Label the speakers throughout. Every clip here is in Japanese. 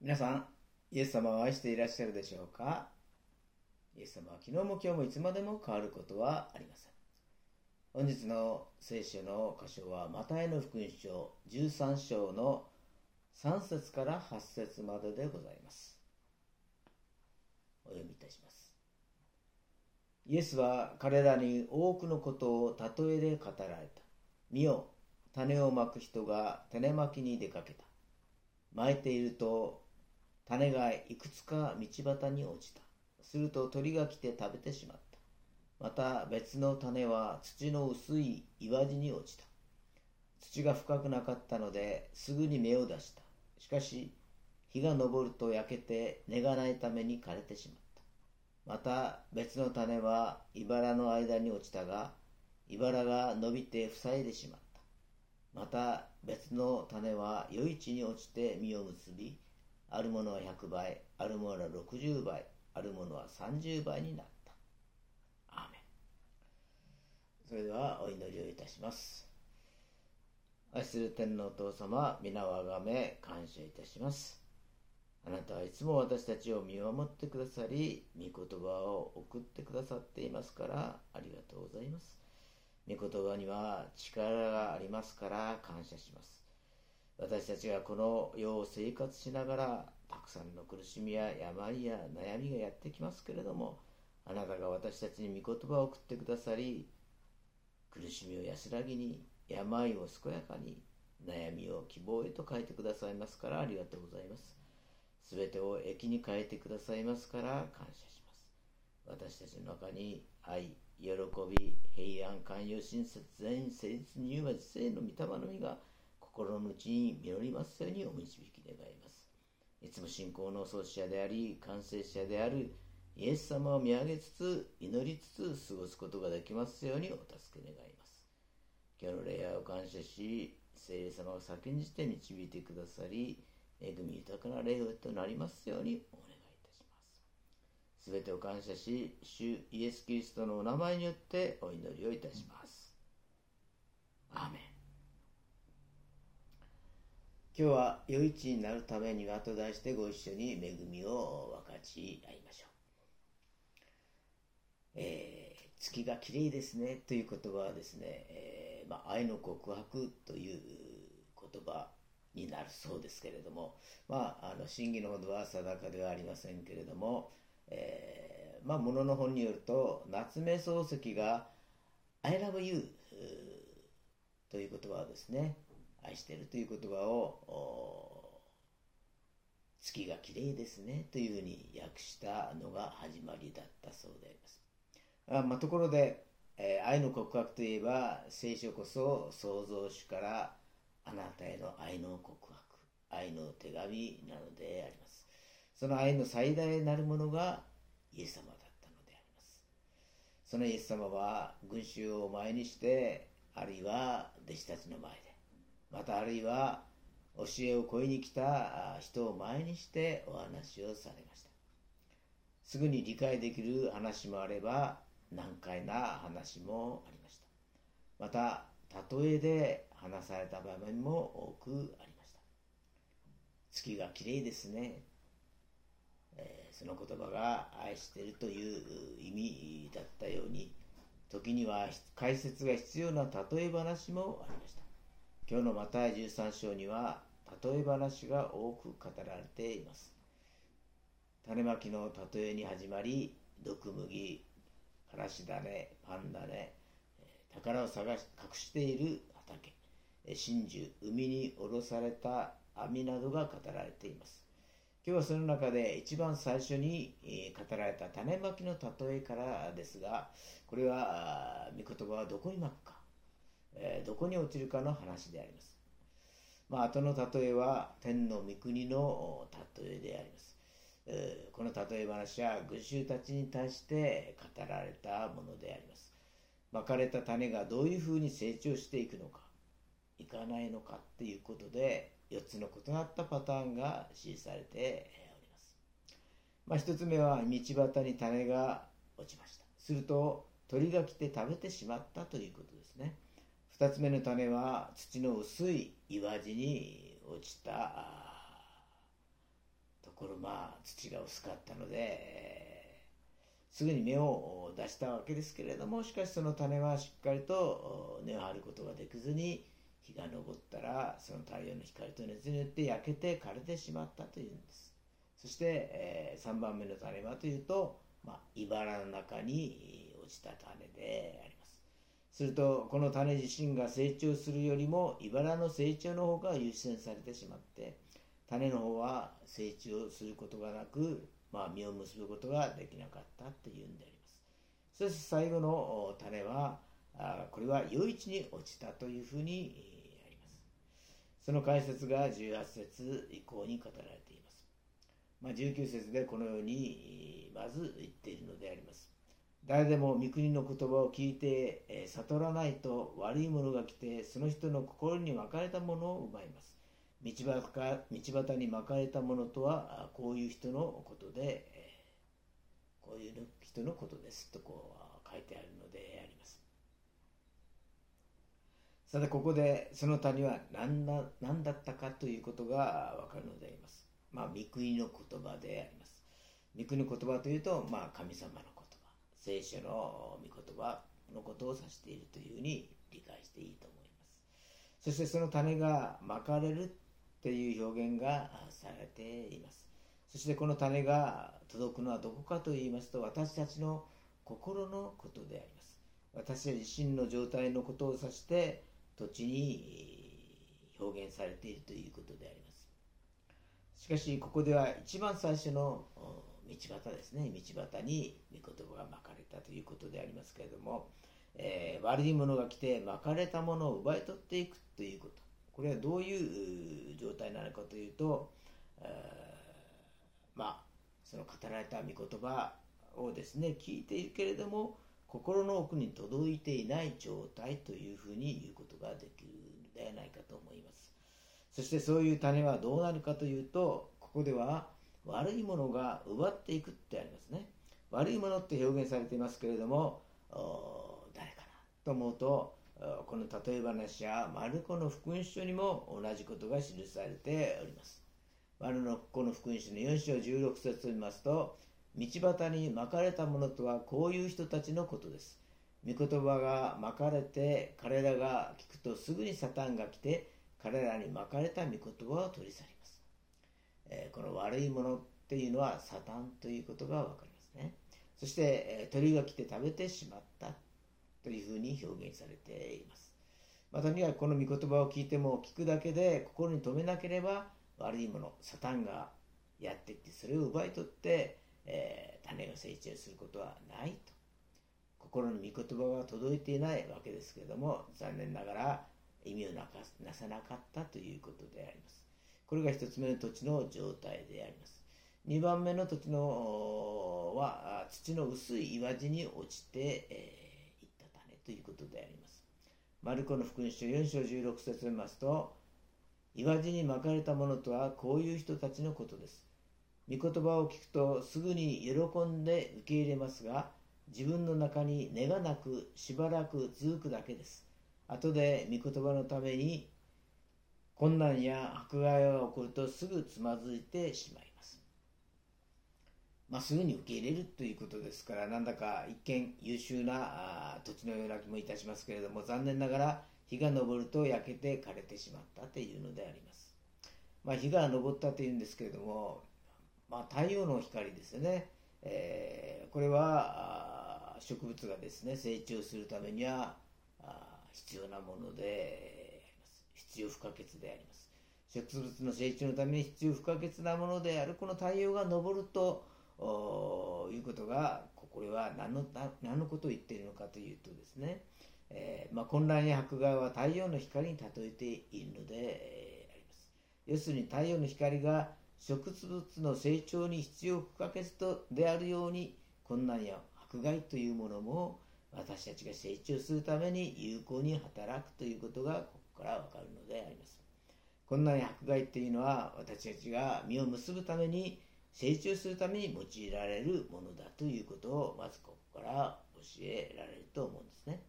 Speaker 1: 皆さん、イエス様を愛していらっしゃるでしょうか？イエス様は昨日も今日もいつまでも変わることはありません。本日の聖書の箇所は、マタイの福音書13章の3節から8節まででございます。お読みいたします。イエスは彼らに多くのことを例えで語られた。見よ、種をまく人が種まきに出かけた。まいていると種がいくつか道端に落ちた。すると鳥が来て食べてしまった。また別の種は土の薄い岩地に落ちた。土が深くなかったのですぐに芽を出した。しかし日が昇ると焼けて根がないために枯れてしまった。また別の種は茨の間に落ちたが、茨が伸びて塞いでしまった。また別の種は余市に落ちて実を結び、あるものは100倍、あるものは60倍、あるものは30倍になった。ア。それではお祈りをいたします。愛する天皇お父様、皆をあがめ感謝いたします。あなたはいつも私たちを見守ってくださり、御言葉を送ってくださっていますからありがとうございます。御言葉には力がありますから感謝します。私たちがこの世を生活しながらたくさんの苦しみや病や悩みがやってきますけれどもあなたが私たちに御言葉を送ってくださり苦しみを安らぎに病を健やかに悩みを希望へと変えてくださいますからありがとうございます。すべてを益に変えてくださいますから感謝します。私たちの中に愛喜び平安寛容親切全員誠実に言うま実性の御霊の実が心の内に実りますようにお導き願います。いつも信仰の創始者であり、完成者であるイエス様を見上げつつ、祈りつつ過ごすことができますようにお助け願います。今日の礼拝を感謝し、聖霊様を先んじて導いてくださり、恵み豊かな礼拝となりますようにお願いいたします。すべてを感謝し、主イエス・キリストのお名前によってお祈りをいたします。アーメン。今日は余市になるためにはと題してご一緒に恵みを分かち合いましょう。えー、月が綺麗ですねという言葉はですね、えー、まあ、愛の告白という言葉になるそうですけれども、まあ、あの真偽のほどは定かではありませんけれども、えー、まあ、ものの本によると夏目漱石が「I love you」という言葉をですね愛してるという言葉を月が綺麗ですねというふうに訳したのが始まりだったそうであります。あまあ、ところで、えー、愛の告白といえば聖書こそ創造主からあなたへの愛の告白愛の手紙なのでありますその愛の最大なるものがイエス様だったのでありますそのイエス様は群衆を前にしてあるいは弟子たちの前でまたあるいは教えを請いに来た人を前にしてお話をされました。すぐに理解できる話もあれば難解な話もありました。また例えで話された場面も多くありました。月がきれいですね、えー、その言葉が愛しているという意味だったように時には解説が必要な例え話もありました。今日のマタイ13章には例え話が多く語られています。種まきの例えに始まり、毒麦、からし種、パン種、宝を探し隠している畑、真珠、海に下ろされた網などが語られています。今日はその中で一番最初に語られた種まきの例えからですが、これは御言葉はどこにまくか。えー、どこに落ちるかの話であります。まあ、後の例えは天の御国の例えであります。えー、この例え話は群衆たちに対して語られたものであります。まかれた種がどういうふうに成長していくのか、いかないのかっていうことで、4つの異なったパターンが指示されております。まあ、1つ目は道端に種が落ちました。すると鳥が来て食べてしまったということですね。2つ目の種は土の薄い岩地に落ちたところまあ土が薄かったので、すぐに芽を出したわけですけれどもしかしその種はしっかりと根を張ることができずに日が昇ったらその太陽の光と熱によって焼けて枯れてしまったというんです。そして、えー、3番目の種はというと、まあ、茨の中に落ちた種であります。するとこの種自身が成長するよりも茨の成長の方が優先されてしまって種の方は成長することがなく、まあ、実を結ぶことができなかったっていうんであります。そして最後の種はこれは余市に落ちたというふうにあります。その解説が18節以降に語られています。まあ、19節でこのようにまず言っているのであります。誰でも御国の言葉を聞いて、え、悟らないと悪いものが来てその人の心に巻かれたものを奪います。道端か道端に巻かれたものとはこういう人のことで、え、こういう人のことですとこう書いてあるのであります。さてここでその谷は何だ何だったかということがわかるのであります。まあ、御国の言葉であります。御国の言葉というと、まあ、神様の、聖書の御言葉のことを指しているというふうに理解していいと思います。そしてその種がまかれるっていう表現がされています。そしてこの種が届くのはどこかと言いますと、私たちの心のことであります。私自身の状態のことを指して、土地に表現されているということであります。しかしここでは一番最初の道端ですね道端に御言葉がまかれたということでありますけれども、えー、悪いものが来てまかれたものを奪い取っていくということこれはどういう状態なのかというと、えまあその語られた御言葉をですね聞いているけれども心の奥に届いていない状態というふうに言うことができるのではないかと思います。そしてそういう種はどうなるかというとここでは悪いものが奪っていくってありますね。悪いものって表現されていますけれども誰かなと思うとこの例え話やマルコの福音書にも同じことが記されております。マルコの福音書の4章16節を見ますと道端に巻かれたものとはこういう人たちのことです。御言葉が巻かれて彼らが聞くとすぐにサタンが来て彼らに巻かれた御言葉を取り去り、え、この悪いものっていうのはサタンということが分かりますね。そして、え、鳥が来て食べてしまったというふうに表現されています。まあ、とにかくこの御言葉を聞いても聞くだけで心に留めなければ悪いものサタンがやってきてそれを奪い取って、え、種が成長することはないと。心の御言葉が届いていないわけですけれども残念ながら意味をなさなかったということであります。これが1つ目の土地の状態であります。2番目の土地のは土の薄い岩地に落ちて、えー、いった種ということであります。マルコの福音書4章16節を見ますと、岩地に巻かれたものとはこういう人たちのことです。御言葉を聞くとすぐに喜んで受け入れますが、自分の中に根がなくしばらく続くだけです。後で御言葉のために困難や迫害が起こるとすぐつまずいてしまいます。まあ、すぐに受け入れるということですから、なんだか一見優秀な土地のような気もいたしますけれども、残念ながら日が昇ると焼けて枯れてしまったというのであります。まあ、日が昇ったというんですけれども、まあ、太陽の光ですよね。えー、これは植物がですね成長するためには必要なもので必要不可欠であります。植物の成長のために必要不可欠なものであるこの太陽が昇るということがこれは何の何のことを言っているのかというとですね、えー、まあ、混乱や迫害は太陽の光に例えているので、えー、あります。要するに太陽の光が植物の成長に必要不可欠とであるように困難や迫害というものも私たちが成長するために有効に働くということがここからわかるのであります。困難や迫害っていうのは私たちが実を結ぶために成長するために用いられるものだということをまずここから教えられると思うんですね。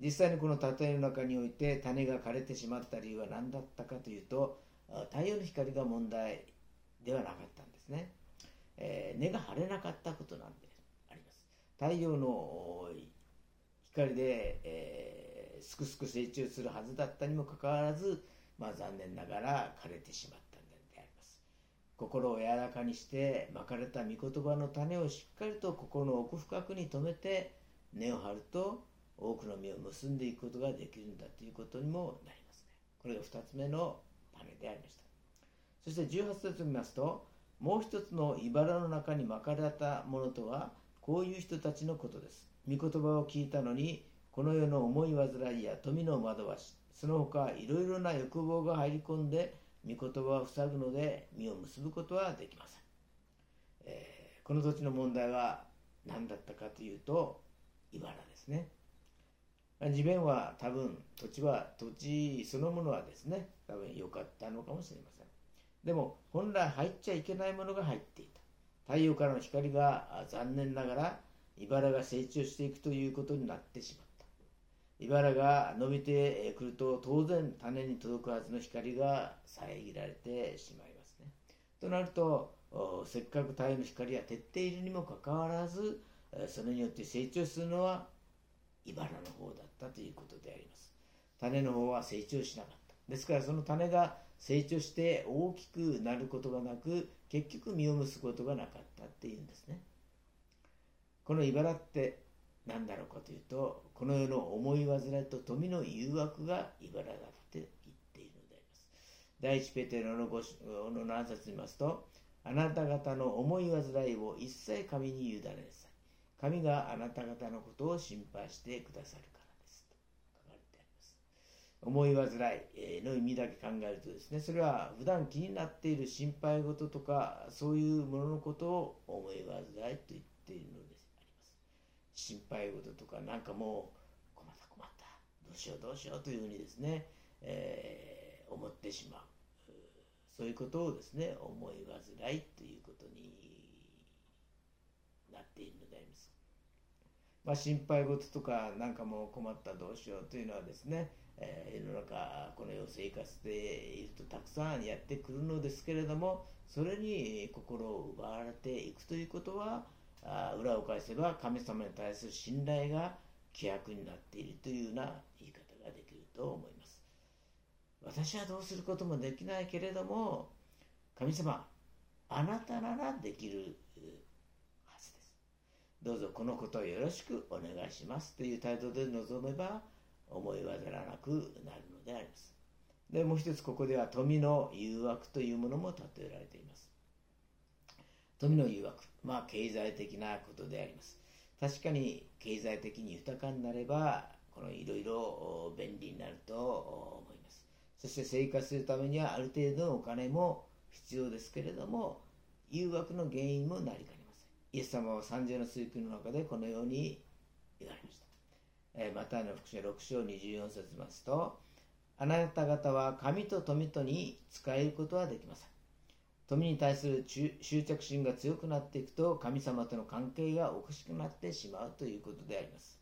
Speaker 1: 実際にこの例えの中において種が枯れてしまった理由は何だったかというと太陽の光が問題ではなかったんですね。えー、根が張れなかったことなんであります。太陽の光で、えー、すくすく成長するはずだったにもかかわらず、まあ、残念ながら枯れてしまったんであります。心を柔らかにしてまかれた御言葉の種をしっかりと心の奥深くに留めて根を張ると多くの実を結んでいくことができるんだということにもなりますね。これが2つ目の種でありました。そして18節を見ますと、もう一つの茨の中に巻かれたものとは、こういう人たちのことです。御言葉を聞いたのに、この世の思い煩いや富の惑わし、その他いろいろな欲望が入り込んで、御言葉を塞ぐので、実を結ぶことはできません。えー、この土地の問題は何だったかというと、茨ですね。地面は多分、土地は、土地そのものはですね、多分良かったのかもしれません。でも、本来入っちゃいけないものが入っていた。太陽からの光が残念ながら、茨が成長していくということになってしまった。茨が伸びてくると、当然種に届くはずの光が遮られてしまいますね。となると、せっかく太陽の光が照っているにもかかわらず、それによって成長するのは茨の方だったということであります。種の方は成長しなかった。ですからその種が成長して大きくなることがなく、結局実を結ぶことがなかったっていうんですね。この茨って何だろうかというと、この世の思い煩いと富の誘惑が茨だって言っているのであります。第一ペテロの5の7節見ますと、あなた方の思い煩いを一切神に委ねなさい。神があなた方のことを心配してくださるからです。と書かれてあります。思い煩いの意味だけ考えるとですね、それは普段気になっている心配事とか、そういうもののことを思い煩いと言っているので。心配事とか、なんかもう困った困った、どうしようどうしようというふうにですね、えー、思ってしまう。そういうことをですね、思い煩いということになっているのであります。まあ、心配事とかなんかもう困ったどうしようというのはですね、えー、世の中この世を生活しているとたくさんやってくるのですけれどもそれに心を奪われていくということはあ裏を返せば神様に対する信頼が規約になっているというような言い方ができると思います私はどうすることもできないけれども神様あなたならできるはずですどうぞこのことをよろしくお願いしますという態度で臨めば思い煩わなくなるのであります。で、もう一つここでは富の誘惑というものも例えられています。富の誘惑、まあ経済的なことであります。確かに経済的に豊かになれば、このいろいろ便利になると思います。そして生活するためにはある程度のお金も必要ですけれども、誘惑の原因もなりかねませんイエス様は三重の水訓の中でこのように言われました。えー、マタイの福音書6章24節ますと、あなた方は神と富とに使えることはできません。富に対する執着心が強くなっていくと神様との関係がおかしくなってしまうということであります。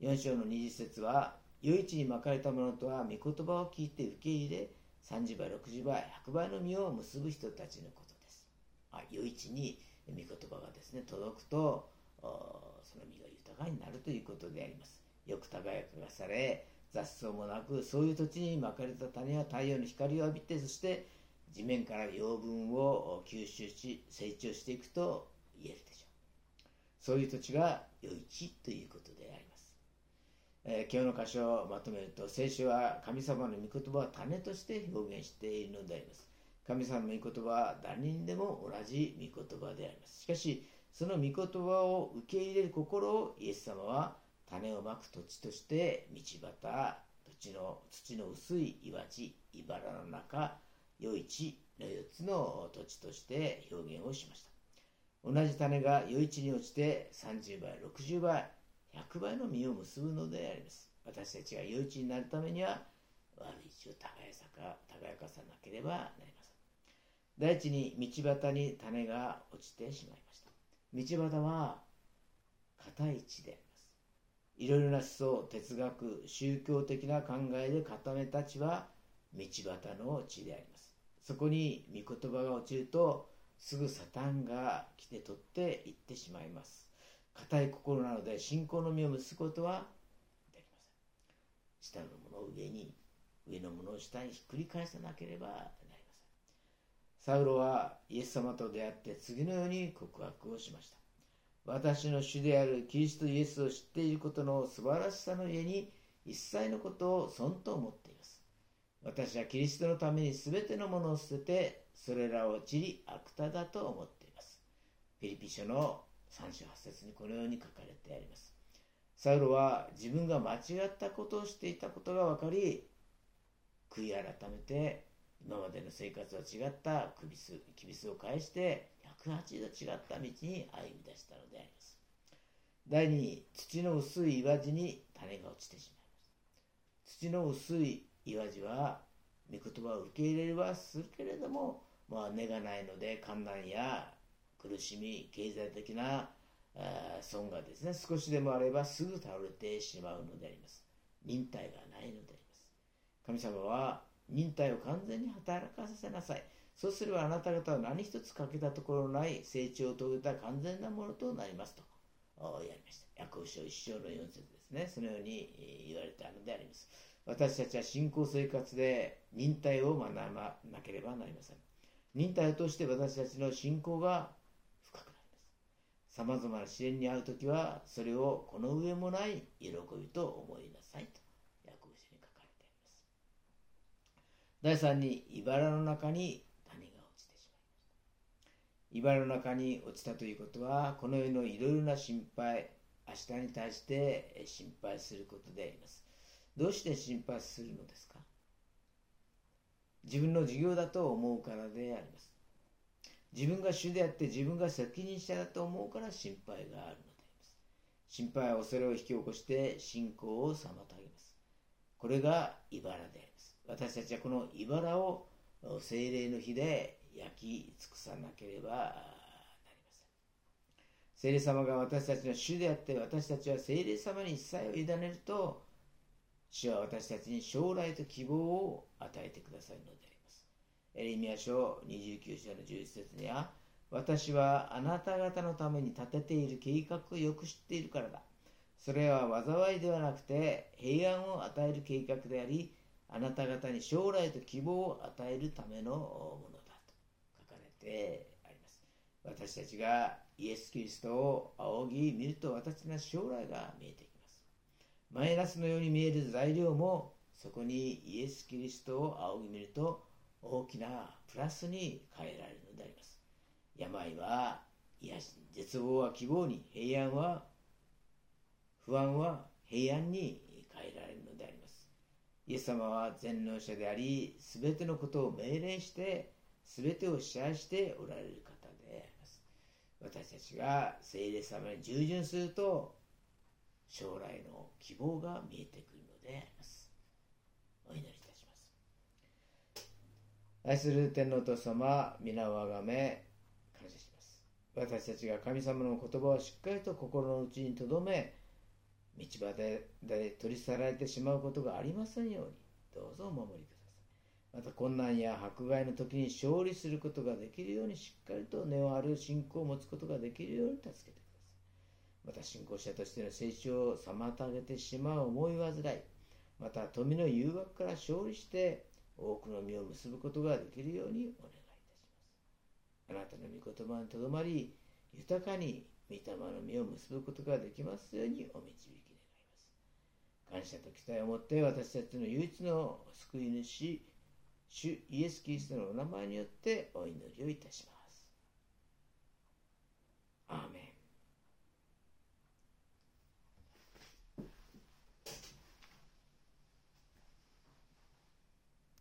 Speaker 1: 4章の20節は、余市に巻かれたものとは御言葉を聞いて受け入れ、30倍、60倍、100倍の実を結ぶ人たちのことです。あ余市に御言葉がですね届くとその実が豊かになるということでありますよく耕かがされ雑草もなくそういう土地にまかれた種は太陽の光を浴びてそして地面から養分を吸収し成長していくと言えるでしょう。そういう土地が良い地ということであります、えー、今日の箇所をまとめると聖書は神様の御言葉を種として表現しているのであります。神様の御言葉は誰にでも同じ御言葉であります。しかし、その御言葉を受け入れる心をイエス様は種をまく土地として道端、土地の土の薄い岩地、茨の中、余市の4つの土地として表現をしました。同じ種が余市に落ちて30倍、60倍、100倍の実を結ぶのであります。私たちが余市になるためには悪い地を耕かさなければなりません。大地に道端に種が落ちてしまいました道端は硬い地でありますいろいろな思想哲学宗教的な考えで固めた地は道端の地でありますそこに御言葉が落ちると、すぐサタンが来て取って行ってしまいます。硬い心なので信仰の実を結ぶことはできません。下のものを上に、上のものを下にひっくり返さなければなりません。サウロはイエス様と出会って次のように告白をしました。私の主であるキリストイエスを知っていることの素晴らしさの家に一切のことを損と思っています。私はキリストのために全てのものを捨てて、それらを散り悪田だと思っています。フィリピ書の3章8節にこのように書かれてあります。サウロは自分が間違ったことをしていたことが分かり、悔い改めて今までの生活は違ったキビスキビスを返して180度違った道に歩み出したのであります。第2に土の薄い岩地に種が落ちてしまいます。土の薄い岩地は御言葉を受け入れはするけれども、まあ、根がないので観難や苦しみ経済的な損がですね少しでもあればすぐ倒れてしまうのであります忍耐がないのであります神様は忍耐を完全に働かさせなさいそうすればあなた方は何一つ欠けたところのない成長を遂げた完全なものとなりますとやりました。ヤコブ書1章の4節ですね。そのように言われたのであります。私たちは信仰生活で忍耐を学ばなければなりません。忍耐を通して私たちの信仰が深くなります。様々な試練に遭うときは、それをこの上もない喜びと思いなさいと、ヤコブ書に書かれてあります。第3に、茨の中に種が落ちてしまいました。茨の中に落ちたということは、この世のいろいろな心配、明日に対して心配することであります。どうして心配するのですか？自分の事業だと思うからであります。自分が主であって自分が責任者だと思うから心配があるのであります。心配は恐れを引き起こして信仰を妨げます。これが茨であります。私たちはこの茨を精霊の火で焼き尽くさなければなりません。聖霊様が私たちの主であって私たちは聖霊様に一切を委ねると主は私たちに将来と希望を与えてくださるのであります。エレミア書29章の11節には、私はあなた方のために立てている計画をよく知っているからだ。それは災いではなくて平安を与える計画であり、あなた方に将来と希望を与えるためのものだと書かれてあります。私たちがイエス・キリストを仰ぎ見ると私の将来が見えてきます。マイナスのように見える材料もそこにイエス・キリストを仰ぎ見ると大きなプラスに変えられるのであります。病は癒し、絶望は希望に、平安は不安は平安に変えられるのであります。イエス様は全能者であり、すべてのことを命令して、すべてを支配しておられる方であります。私たちが聖霊様に従順すると、将来の希望が見えてくるのであります。お祈りいたします。愛する天皇と様、皆をあがめ、感謝します。私たちが神様の言葉をしっかりと心の内に留め、道端で取り去られてしまうことがありませんように、どうぞお守りください。また困難や迫害の時に勝利することができるようにしっかりと根を張る信仰を持つことができるように助けてまた信仰者としての成長を妨げてしまう思い煩い、また富の誘惑から勝利して多くの実を結ぶことができるようにお願いいたします。あなたの御言葉にとどまり、豊かに御霊の実を結ぶことができますようにお導き願います。感謝と期待を持って私たちの唯一の救い主、主イエス・キリストのお名前によってお祈りをいたします。